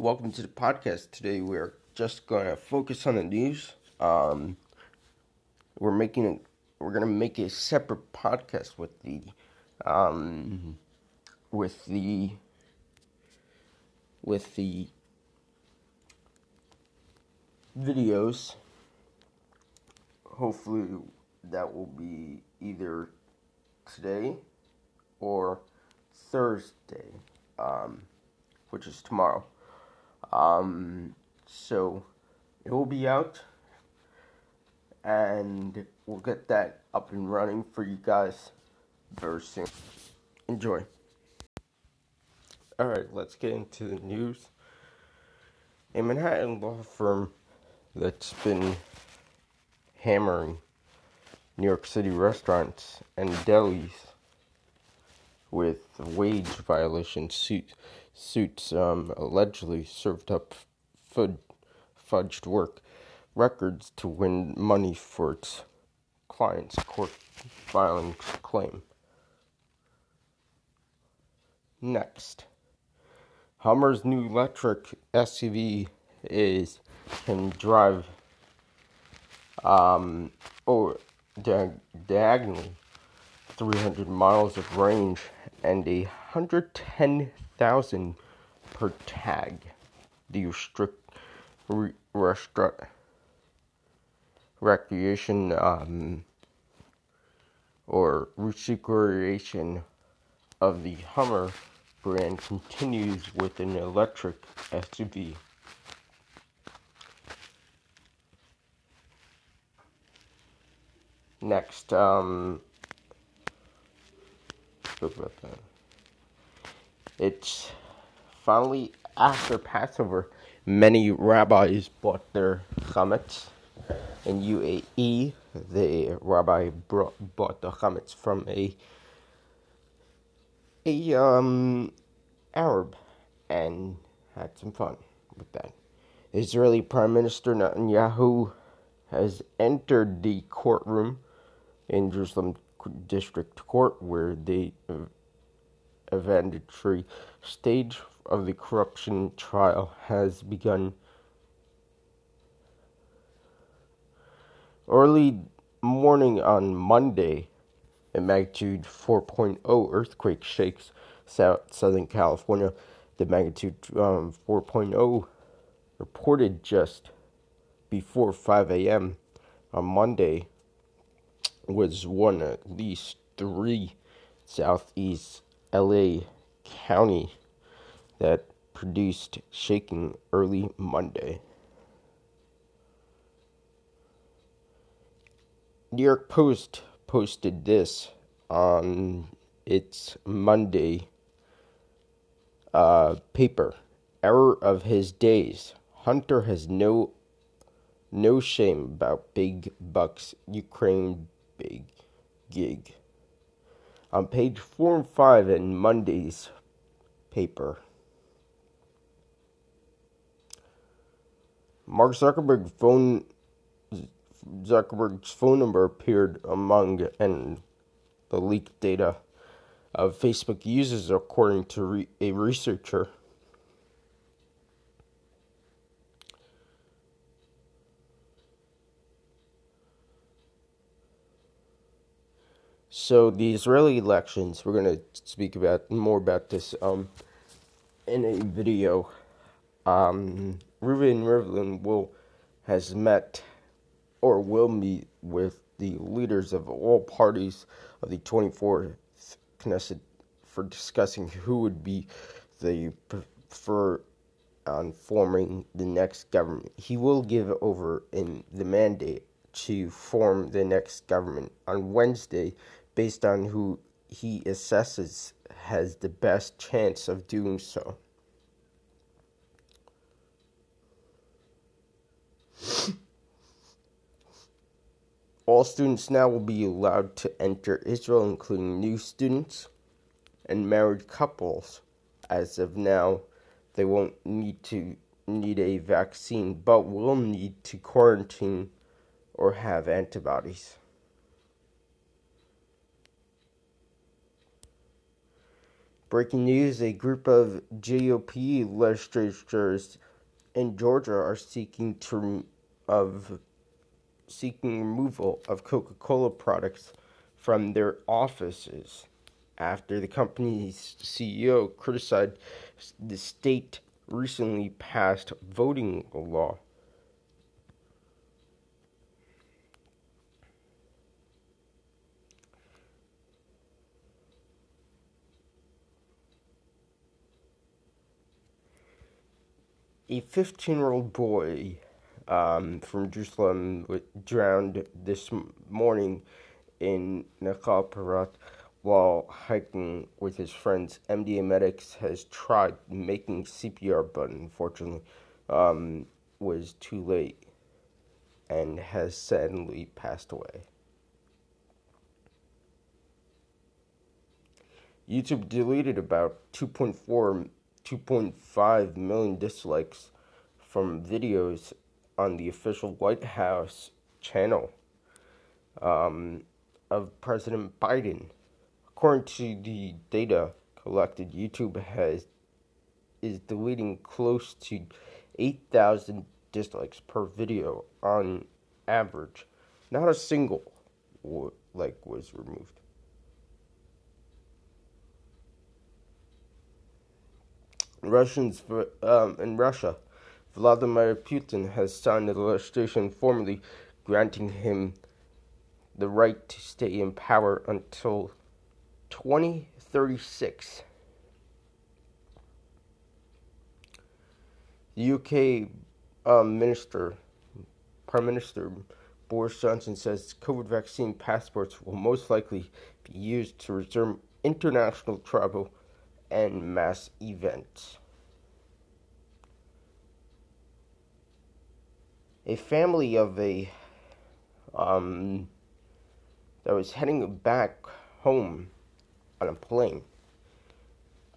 welcome to the podcast. Today we're just gonna focus on the news. Um, we're making a, we're gonna make a separate podcast with the um, with the with the videos. Hopefully, that will be either today or Thursday, um, which is tomorrow. Um, so it will be out, and we'll get that up and running for you guys very soon. Enjoy. All right, let's get into the news. A Manhattan law firm that's been hammering New York City restaurants and delis with wage violation suit, suits um, allegedly served up fud, fudged work records to win money for its clients' court filing claim. Next, Hummer's new electric SUV is can drive um, or diag- diagonally 300 miles of range and a 110,000 per tag. The restrict re- recreation um, or recreation of the Hummer brand continues with an electric SUV. Next, um. It's finally after Passover, many rabbis bought their chametz. In UAE, the rabbi brought, bought the chametz from a a um Arab and had some fun with that. Israeli Prime Minister Netanyahu has entered the courtroom in Jerusalem District Court where the evidentiary stage of the corruption trial has begun. Early morning on Monday, a magnitude 4.0 earthquake shakes South, Southern California. The magnitude um, 4.0 reported just before 5 a.m. on Monday was one at least three southeast LA County that produced shaking early Monday. New York Post posted this on its Monday uh, paper. Error of his days. Hunter has no no shame about big bucks Ukraine big gig. On page four and five in Monday's paper, Mark Zuckerberg phone Zuckerberg's phone number appeared among and the leaked data of Facebook users, according to re- a researcher. So the Israeli elections, we're going to speak about more about this um, in a video. Um, Reuven Rivlin will has met or will meet with the leaders of all parties of the 24th Knesset for discussing who would be the prefer on forming the next government. He will give over in the mandate to form the next government on Wednesday based on who he assesses has the best chance of doing so. All students now will be allowed to enter Israel, including new students and married couples. As of now, they won't need to need a vaccine, but will need to quarantine or have antibodies. Breaking news a group of GOP legislators in Georgia are seeking to of seeking removal of Coca-Cola products from their offices after the company's CEO criticized the state recently passed voting law. A 15 year old boy um, from Jerusalem drowned this morning in Nechal Parat while hiking with his friends. MDA Medics has tried making CPR, but unfortunately um, was too late and has sadly passed away. YouTube deleted about 2.4 2.5 million dislikes from videos on the official White House channel um, of President Biden. According to the data collected, YouTube has is deleting close to 8,000 dislikes per video on average. Not a single like was removed. Russians um, in Russia, Vladimir Putin has signed a legislation formally granting him the right to stay in power until 2036. The UK um, minister, Prime Minister Boris Johnson says COVID vaccine passports will most likely be used to resume international travel and mass events. A family of a um, that was heading back home on a plane.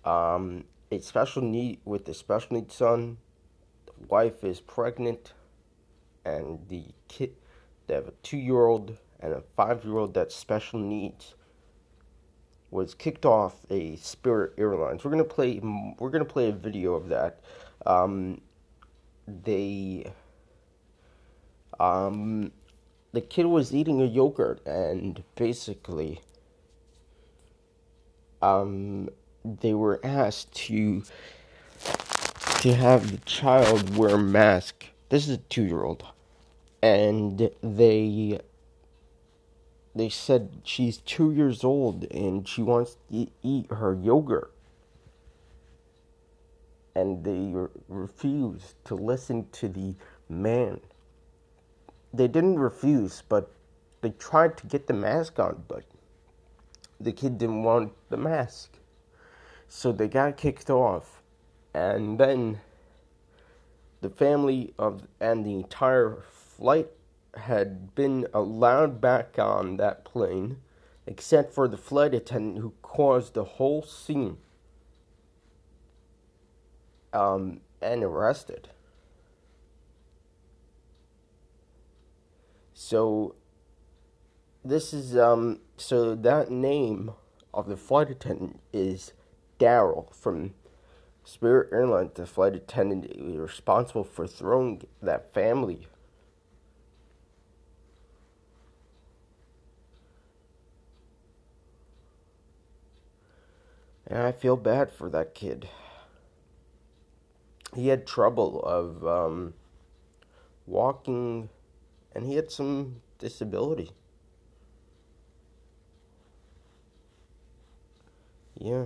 Um, a special need with a special needs son. The wife is pregnant, and the kid. They have a two-year-old and a five-year-old that special needs was kicked off a Spirit Airlines. We're gonna play. We're gonna play a video of that. Um, they. Um, the kid was eating a yogurt and basically. Um, they were asked to to have the child wear a mask. This is a two-year-old, and they they said she's two years old and she wants to eat her yogurt. And they re- refused to listen to the man. They didn't refuse, but they tried to get the mask on, but the kid didn't want the mask. So they got kicked off. And then the family of and the entire flight had been allowed back on that plane, except for the flight attendant who caused the whole scene um, and arrested. So, this is, um, so that name of the flight attendant is Daryl from Spirit Airlines, the flight attendant responsible for throwing that family And I feel bad for that kid. He had trouble of um, walking, and he had some disability. Yeah.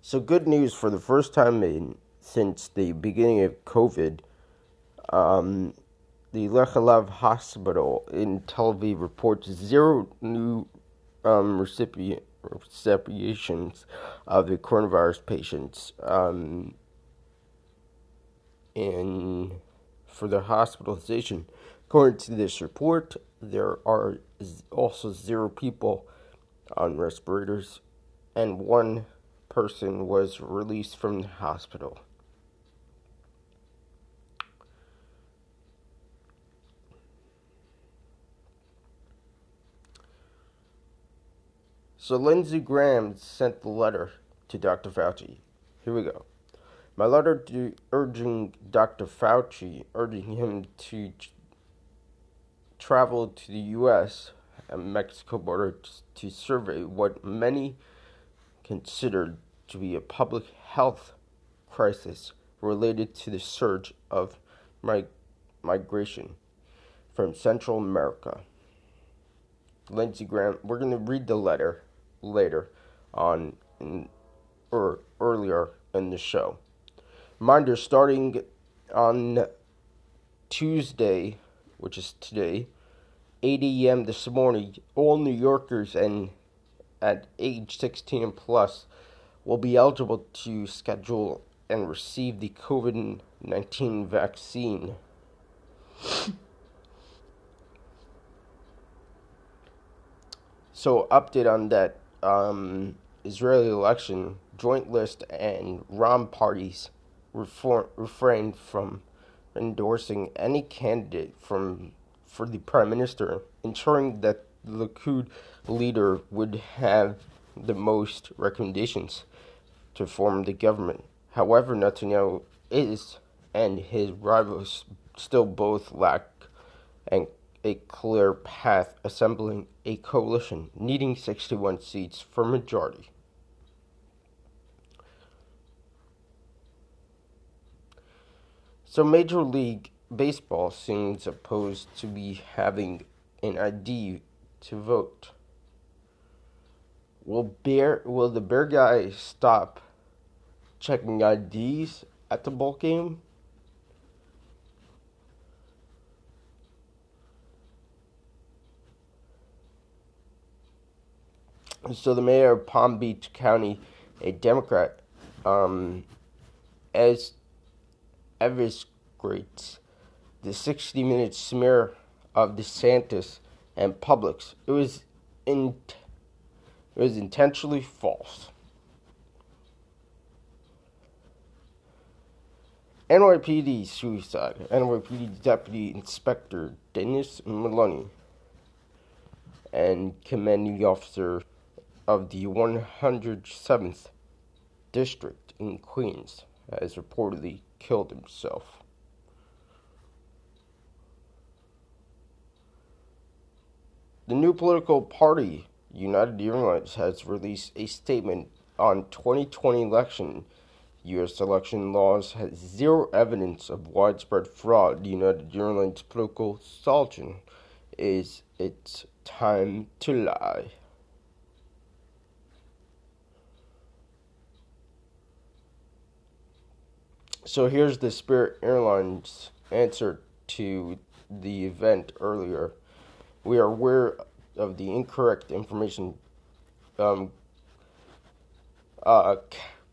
So good news for the first time in since the beginning of COVID. Um, the Ichilov Hospital in Tel Aviv reports zero new um, recipient separations of the coronavirus patients. Um, and for their hospitalization, according to this report, there are also zero people on respirators, and one person was released from the hospital. So Lindsey Graham sent the letter to Dr. Fauci. Here we go. My letter to, urging Dr. Fauci, urging him to travel to the U.S. and Mexico border to survey what many considered to be a public health crisis related to the surge of mig- migration from Central America. Lindsey Graham, we're going to read the letter later on in, or earlier in the show. Reminder starting on Tuesday, which is today, 8 a.m. this morning, all New Yorkers and at age 16 and plus will be eligible to schedule and receive the COVID 19 vaccine. so, update on that um, Israeli election joint list and Ram parties refrained from endorsing any candidate from for the prime minister, ensuring that the Likud leader would have the most recommendations to form the government. However, Netanyahu is and his rivals still both lack an, a clear path assembling a coalition needing 61 seats for majority. So Major League Baseball seems opposed to be having an ID to vote. Will Bear will the Bear guy stop checking IDs at the ball game? So the mayor of Palm Beach County, a Democrat, um, as Evis greats the 60 minute smear of DeSantis and Publix. It was in, it was intentionally false. NYPD suicide. NYPD Deputy Inspector Dennis Maloney and commanding officer of the 107th District in Queens has reportedly killed himself. The new political party, United Airlines, has released a statement on 2020 election. U.S. election laws has zero evidence of widespread fraud. United Airlines political slogan is it's time to lie. So here's the Spirit Airlines answer to the event earlier we are aware of the incorrect information um, uh,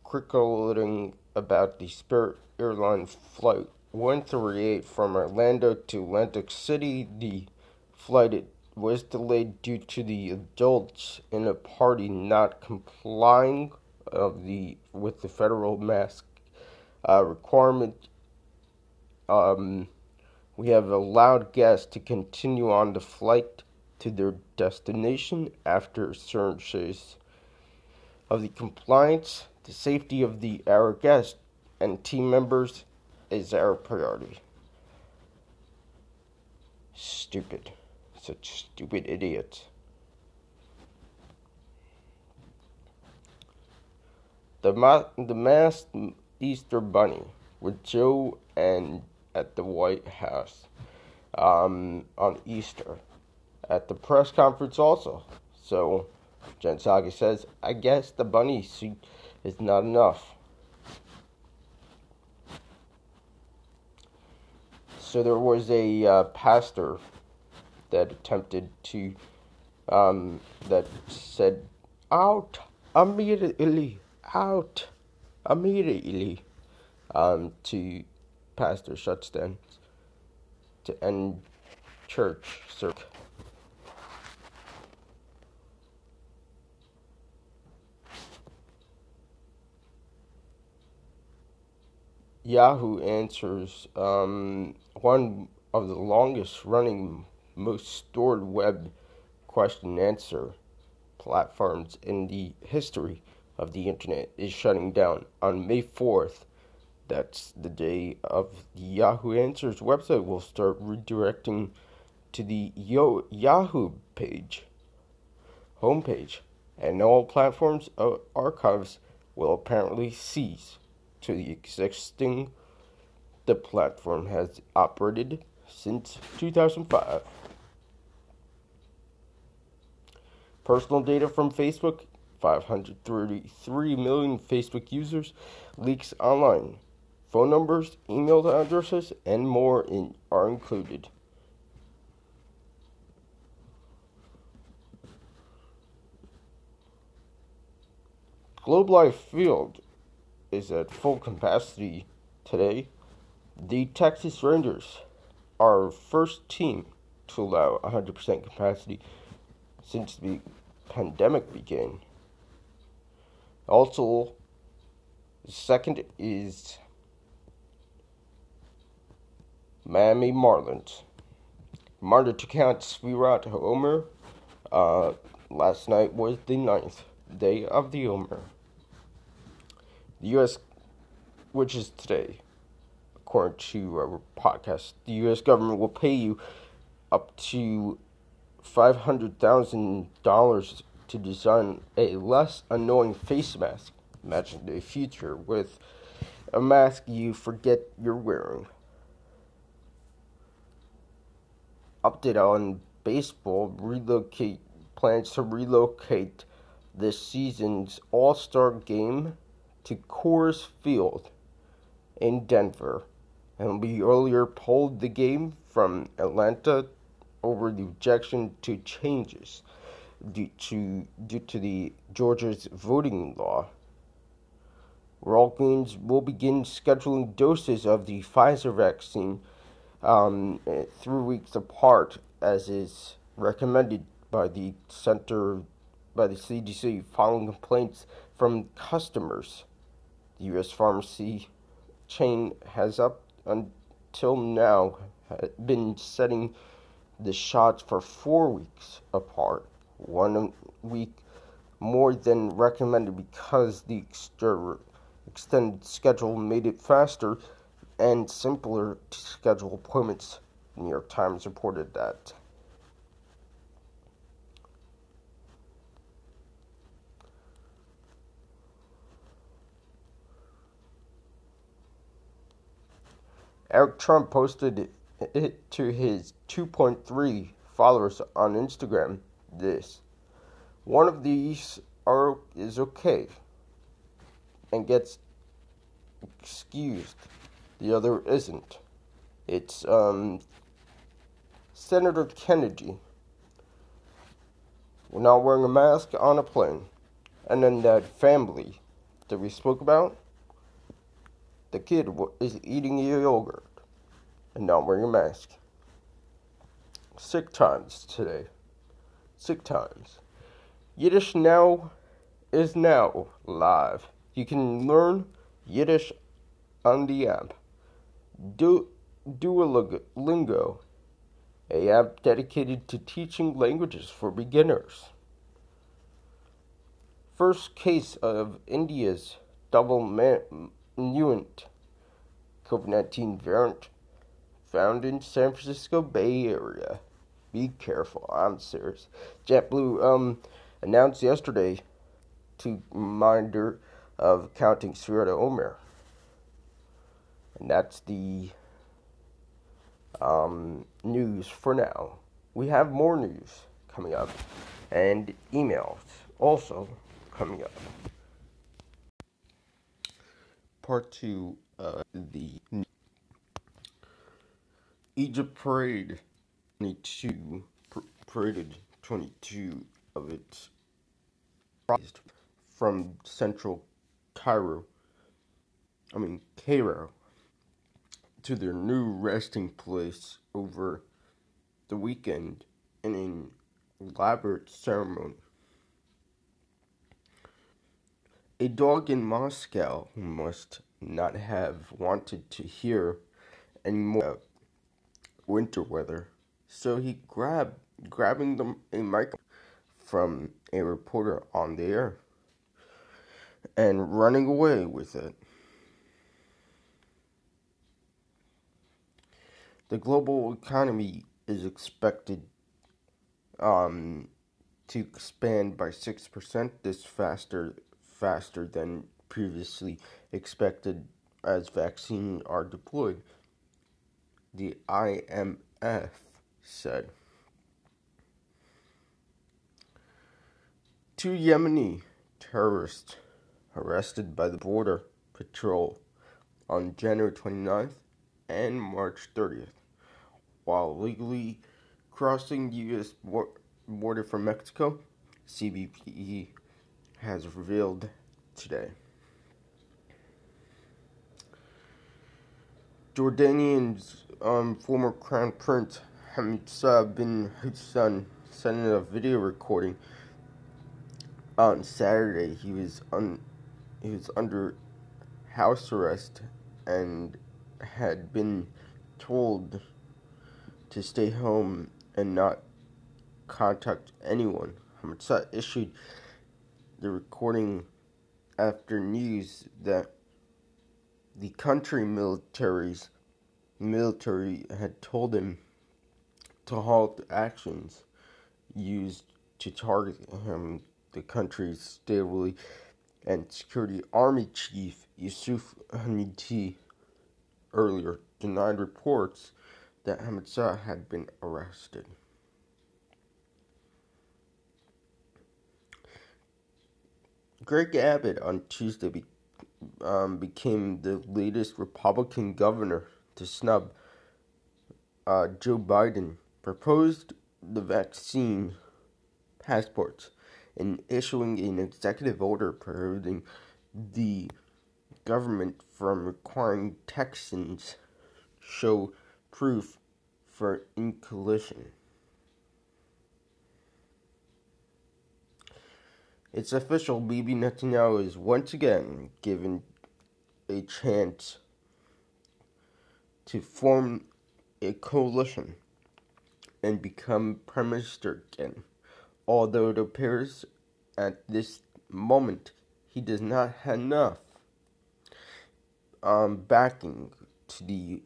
circulating about the Spirit Airline flight 138 from Orlando to Atlantic City. The flight was delayed due to the adults in a party not complying of the with the federal mask uh, requirement. Um, we have allowed guests to continue on the flight to their destination after searches of the compliance, the safety of the our guests and team members is our priority. Stupid. Such stupid idiots. The, ma- the masked Easter Bunny with Joe and at the White House um, on Easter at the press conference also. So Jen Psaki says, I guess the bunny suit is not enough. So there was a uh, pastor that attempted to, um, that said, out immediately, out immediately, um, to pastor shuts down to end church service. Yahoo Answers, um, one of the longest running, most stored web question answer platforms in the history of the internet is shutting down on May 4th. That's the day of the Yahoo Answers website will start redirecting to the Yo- Yahoo page, homepage, and all platforms of archives will apparently cease to the existing the platform has operated since 2005. Personal data from Facebook 533 million Facebook users leaks online. Phone numbers, email addresses, and more in, are included. Globe Life Field is at full capacity today. The Texas Rangers are first team to allow 100% capacity since the pandemic began. Also, the second is Miami Marlins. Martin to count Virat Homer. Uh, last night was the ninth day of the Omer. The U.S., which is today, according to our podcast, the U.S. government will pay you up to $500,000 to design a less annoying face mask. Imagine the future with a mask you forget you're wearing. Update on baseball relocate plans to relocate this season's All-Star game to Coors Field in Denver, and we earlier pulled the game from Atlanta over the objection to changes due to due to the Georgia's voting law. Walgreens will begin scheduling doses of the Pfizer vaccine um, three weeks apart, as is recommended by the Center by the CDC following complaints from customers. The U.S. pharmacy chain has up until now been setting the shots for four weeks apart, one week more than recommended because the extended schedule made it faster and simpler to schedule appointments. The New York Times reported that. Eric Trump posted it to his 2.3 followers on Instagram this. One of these are is okay and gets excused. The other isn't. It's um, Senator Kennedy. We're not wearing a mask on a plane. And then that family that we spoke about the kid is eating yogurt and not wearing a mask. Sick times today. Sick times. Yiddish Now is now live. You can learn Yiddish on the app. Du- Duolingo, a app dedicated to teaching languages for beginners. First case of India's double mutant COVID 19 variant found in San Francisco Bay Area. Be careful, I'm serious. JetBlue um, announced yesterday to reminder of counting Sierra Omer. And that's the um, news for now. We have more news coming up and emails also coming up part two, uh, the Egypt Parade 22, paraded 22 of its from central Cairo, I mean Cairo, to their new resting place over the weekend in an elaborate ceremony. A dog in Moscow must not have wanted to hear any more winter weather, so he grabbed grabbing the, a mic from a reporter on the air. and running away with it. The global economy is expected um, to expand by 6%, this faster faster than previously expected as vaccines are deployed. The IMF said. Two Yemeni terrorists arrested by the Border Patrol on January 29th and March 30th while legally crossing the U.S. border from Mexico, CBP has revealed today. Jordanian's um, former crown prince Hamza bin Hassan sent a video recording on Saturday. He was un, he was under house arrest and had been told to stay home and not contact anyone. Hamza issued the recording after news that the country militaries military had told him to halt actions used to target him. The country's stability and security army chief Yusuf Hamidi earlier denied reports that Hamza had been arrested. Greg Abbott on Tuesday be, um, became the latest Republican governor to snub uh, Joe Biden. Proposed the vaccine passports and issuing an executive order prohibiting the government from requiring Texans show proof for inculation. It's official, Bibi Netanyahu is once again given a chance to form a coalition and become prime minister again. Although it appears at this moment he does not have enough um, backing to the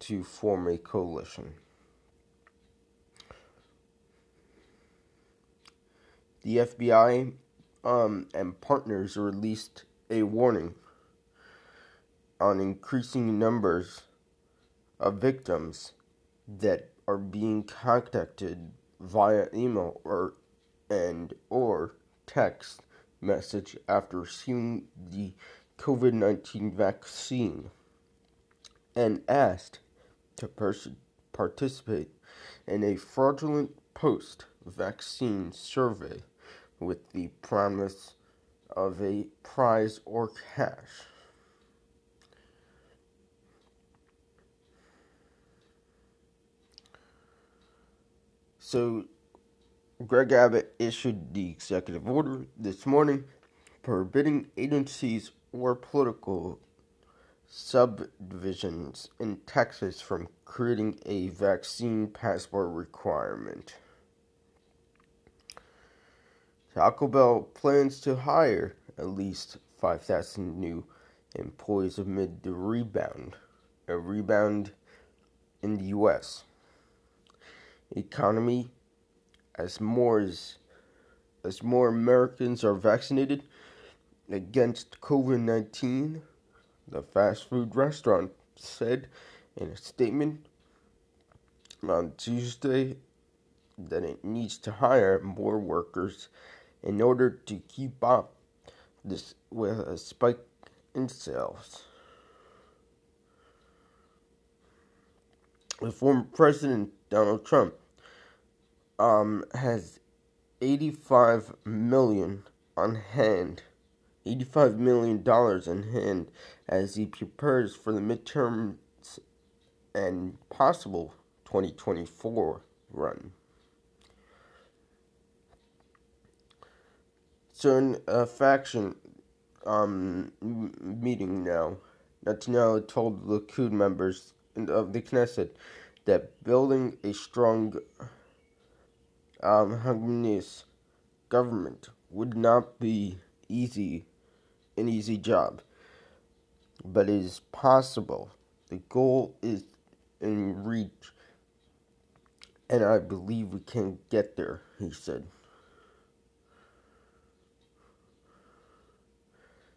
to form a coalition. The FBI um, and partners released a warning on increasing numbers of victims that are being contacted via email or and or text message after receiving the COVID-19 vaccine and asked to pers- participate in a fraudulent post vaccine survey with the promise of a prize or cash. So, Greg Abbott issued the executive order this morning forbidding agencies or political subdivisions in Texas from creating a vaccine passport requirement. Taco Bell plans to hire at least 5,000 new employees amid the rebound, a rebound in the U.S. economy as more as, as more Americans are vaccinated against COVID-19 the fast food restaurant said in a statement on Tuesday that it needs to hire more workers in order to keep up this with a spike in sales. The former president Donald Trump um, has 85 million on hand $85 million in hand as he prepares for the midterms and possible 2024 run. So, in a faction um, meeting now, Netanyahu told the Likud members of the Knesset that building a strong um, harmonious government would not be easy an easy job, but it is possible. The goal is in reach, and I believe we can get there, he said.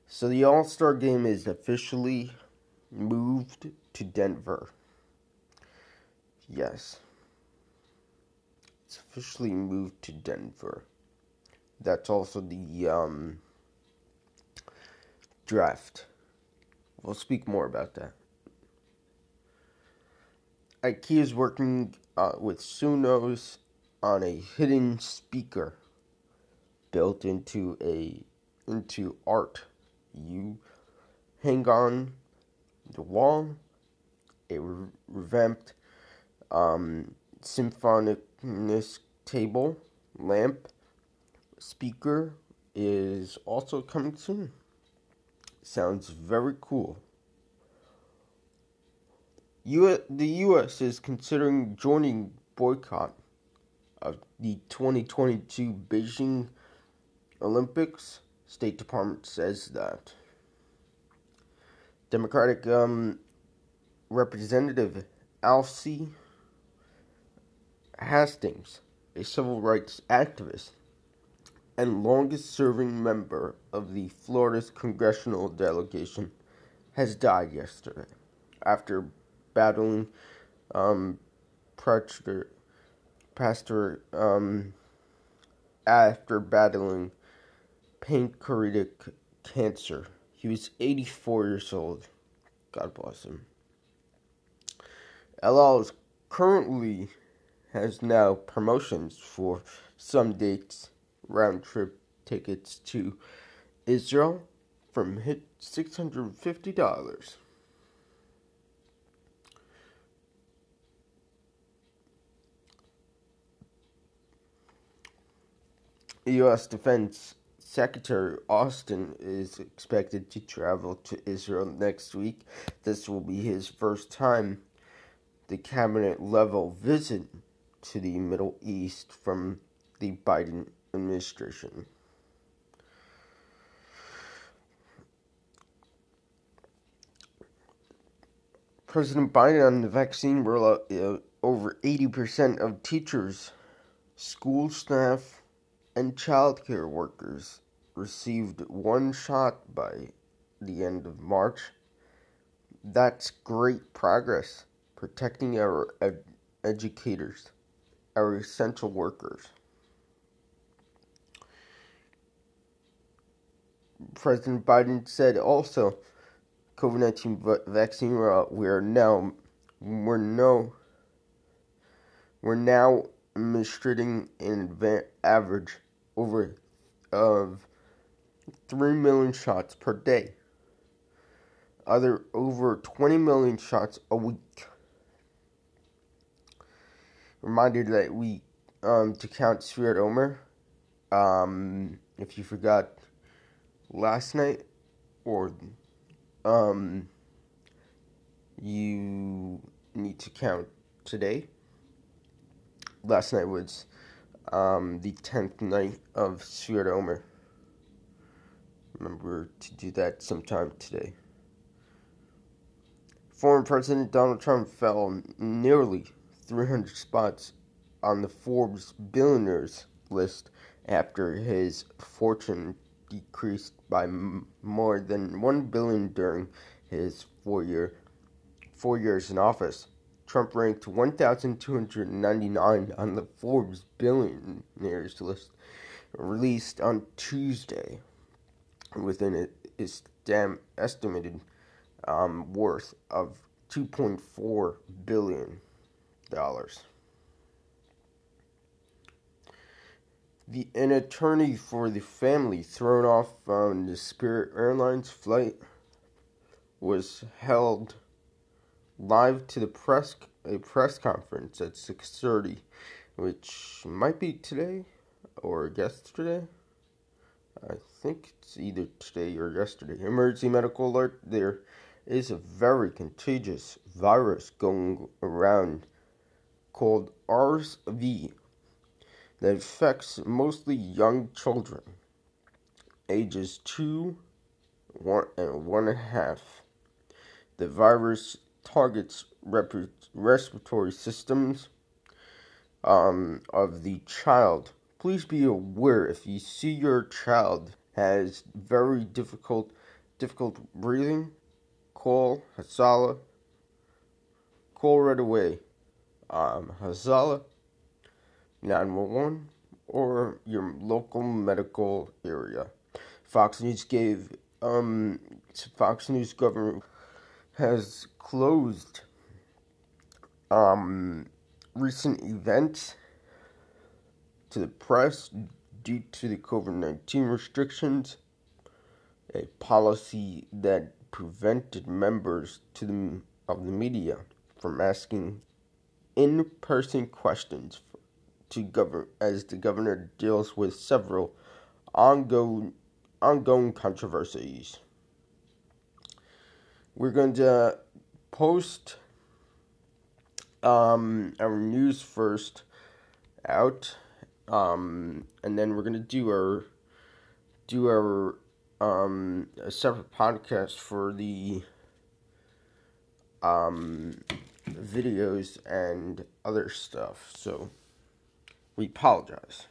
So the All Star game is officially moved to Denver. Yes. It's officially moved to Denver. That's also the um, draft. We'll speak more about that. IKEA is working uh, with Sonos on a hidden speaker built into a into art. You hang on the wall a re- revamped um, Symfonisk table lamp speaker is also coming soon. Sounds very cool. U- the U.S. is considering joining boycott of the 2022 Beijing Olympics. State Department says that. Democratic um, Representative Alcee Hastings, a civil rights activist and longest serving member of the Florida's congressional delegation, has died yesterday after battling um, pastor, pastor um, after battling pancreatic cancer. He was 84 years old. God bless him. El is currently has now promotions for some dates round trip tickets to Israel from hit $650. U.S. Defense Secretary Austin is expected to travel to Israel next week. This will be his first time the cabinet level visit to the Middle East from the Biden administration. President Biden on the vaccine rollout, uh, over 80% of teachers, school staff, and childcare workers received one shot by the end of March. That's great progress protecting our ed- educators, our essential workers. President Biden said also, COVID nineteen vaccine rollout. We are now, we're no, we're now administering an average over of three million shots per day. Other over twenty million shots a week. Reminder that we um, to count Sfirot Omer. Um, if you forgot last night or um you need to count today. Last night was um, the 10th night of Sfirot Omer. Remember to do that sometime today. Former President Donald Trump fell nearly 300 spots on the Forbes billionaires list after his fortune decreased by m- more than 1 billion during his 4 year 4 years in office. Trump ranked 1299 on the Forbes billionaires list released on Tuesday within damn estimated um, worth of 2.4 billion dollars. the an attorney for the family thrown off on the Spirit Airlines flight was held live to the press a press conference at 6:30 which might be today or yesterday I think it's either today or yesterday emergency medical alert there is a very contagious virus going around called RSV that affects mostly young children, ages 2, one and one and a half. The virus targets rep- respiratory systems um, of the child. Please be aware if you see your child has very difficult difficult breathing, call Hatzalah. Call right away. Um, Hatzalah 911 or your local medical area. Fox News gave um, Fox News government has closed um, recent events to the press due to the COVID 19 restrictions, a policy that prevented members to the, of the media from asking in person questions to govern as the governor deals with several ongoing ongoing controversies. We're going to post um, our news first out, um, and then we're gonna do our do our um, a separate podcast for the um, videos and other stuff. So we apologize.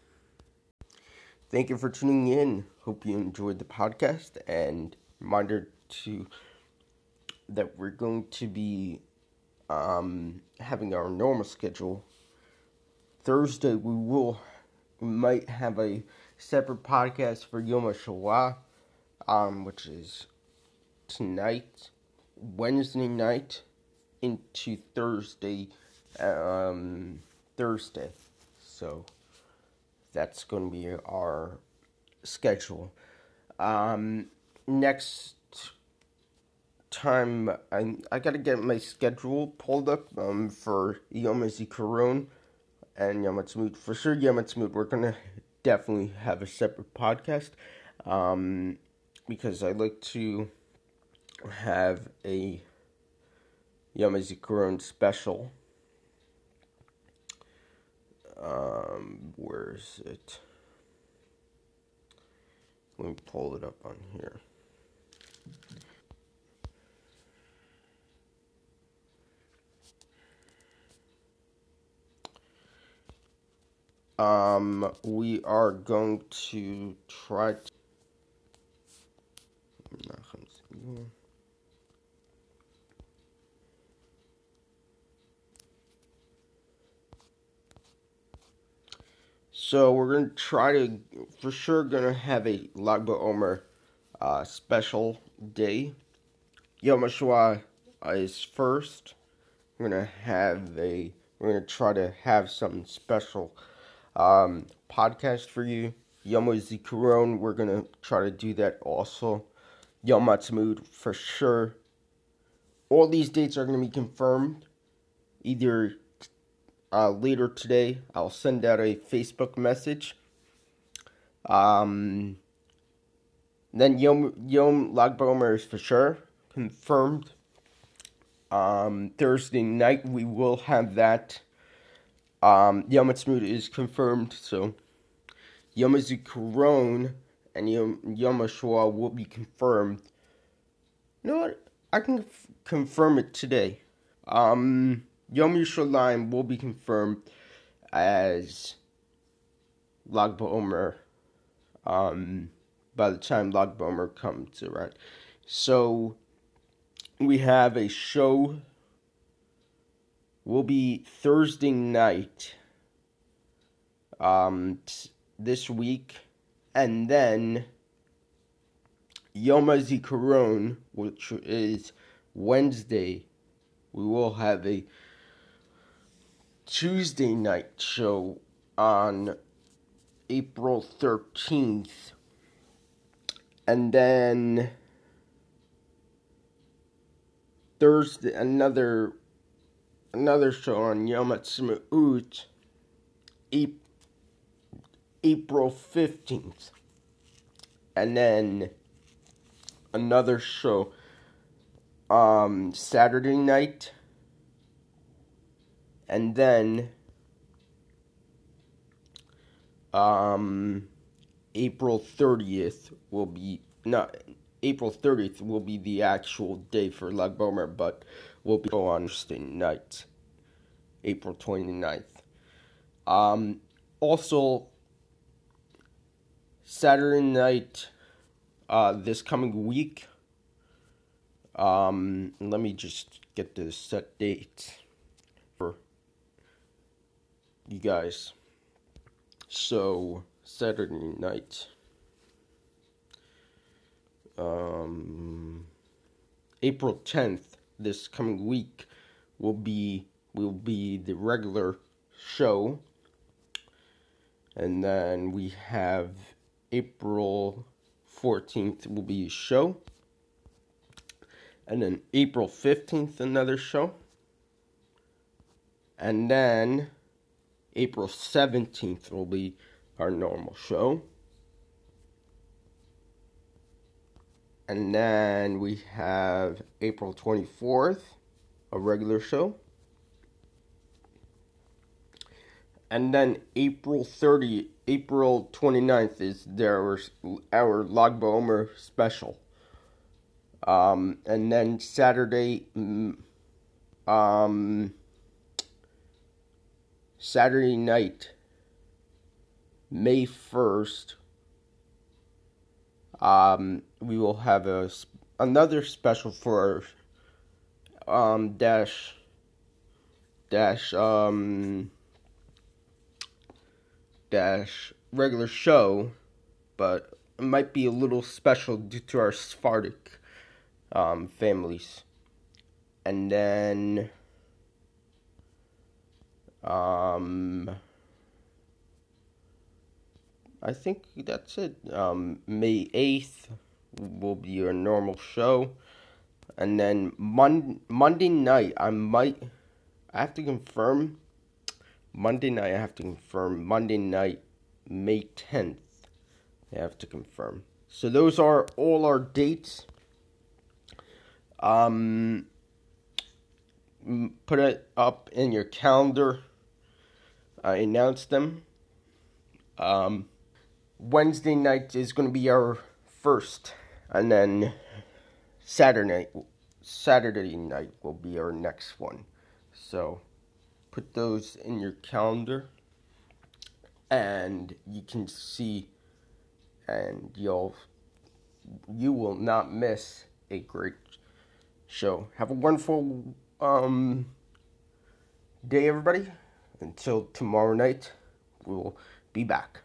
Thank you for tuning in. Hope you enjoyed the podcast and reminder to that we're going to be um, having our normal schedule. Thursday we will we might have a separate podcast for Yom HaShoah, um, which is tonight, Wednesday night into Thursday, um, Thursday. So that's going to be our schedule. Um, next time I I gotta get my schedule pulled up um for Yom HaZikaron and Yom Ha'atzmaut. For sure, Yom Ha'atzmaut, we're gonna definitely have a separate podcast um because I like to have a Yom special. Um, where is it? Let me pull it up on here. Um, we are going to try to. So we're gonna try to, for sure, gonna have a Lag BaOmer uh, special day. Yom HaShoah is first. We're gonna have a. We're gonna try to have something special um, podcast for you. Yom HaZikaron, we're to try to do that also. Yom Ha'atzmaut, for sure. All these dates are to be confirmed either uh, later today. I'll send out a Facebook message. Um, then Yom, Yom Lag BaOmer is for sure confirmed. Um, Thursday night we will have that um, Yom Ha'atzmaut is confirmed, so Yom HaZikaron and Yom, Yom HaShoah will be confirmed. You know what? I can f- confirm it today. Um, Yom Yerushalayim will be confirmed as Lag BaOmer um, by the time Lag BaOmer comes around. So we have a show will be Thursday night um, t- this week, and then Yom HaZikaron, which is Wednesday, we will have a Tuesday night show on April 13th. And then Thursday, another another show on Yom Ha'atzmaut, April 15th. And then another show um, Saturday night. And then um, April 30th will be, not April 30th will be the actual day for Lag BaOmer, but we'll be on Thursday night, April 29th. Um, also, Saturday night, uh, this coming week. Um, let me just get the set date you guys. So, Saturday night. Um, April 10th, this coming week, will be will be the regular show. And then we have April 14th will be a show. And then April 15th, another show. And then April 17th will be our normal show. And then we have April 24th, a regular show. And then April 30, April 29th is their our Lag BaOmer special. Um, and then Saturday, mm, um, Saturday night, May 1st, um, we will have a another special for um, dash dash um dash regular show, but it might be a little special due to our Sephardic um, families. And then um, I think that's it. Um, May 8th will be your normal show. And then Mon- Monday night, I might, I have to confirm. Monday night, I have to confirm. Monday night, May 10th, I have to confirm. So those are all our dates. Um, put it up in your calendar. I announced them. Um, Wednesday night is going to be our first, and then Saturday Saturday night will be our next one. So put those in your calendar, and you can see, and you'll you will not miss a great show. Have a wonderful um, day, everybody. Until tomorrow night, we'll be back.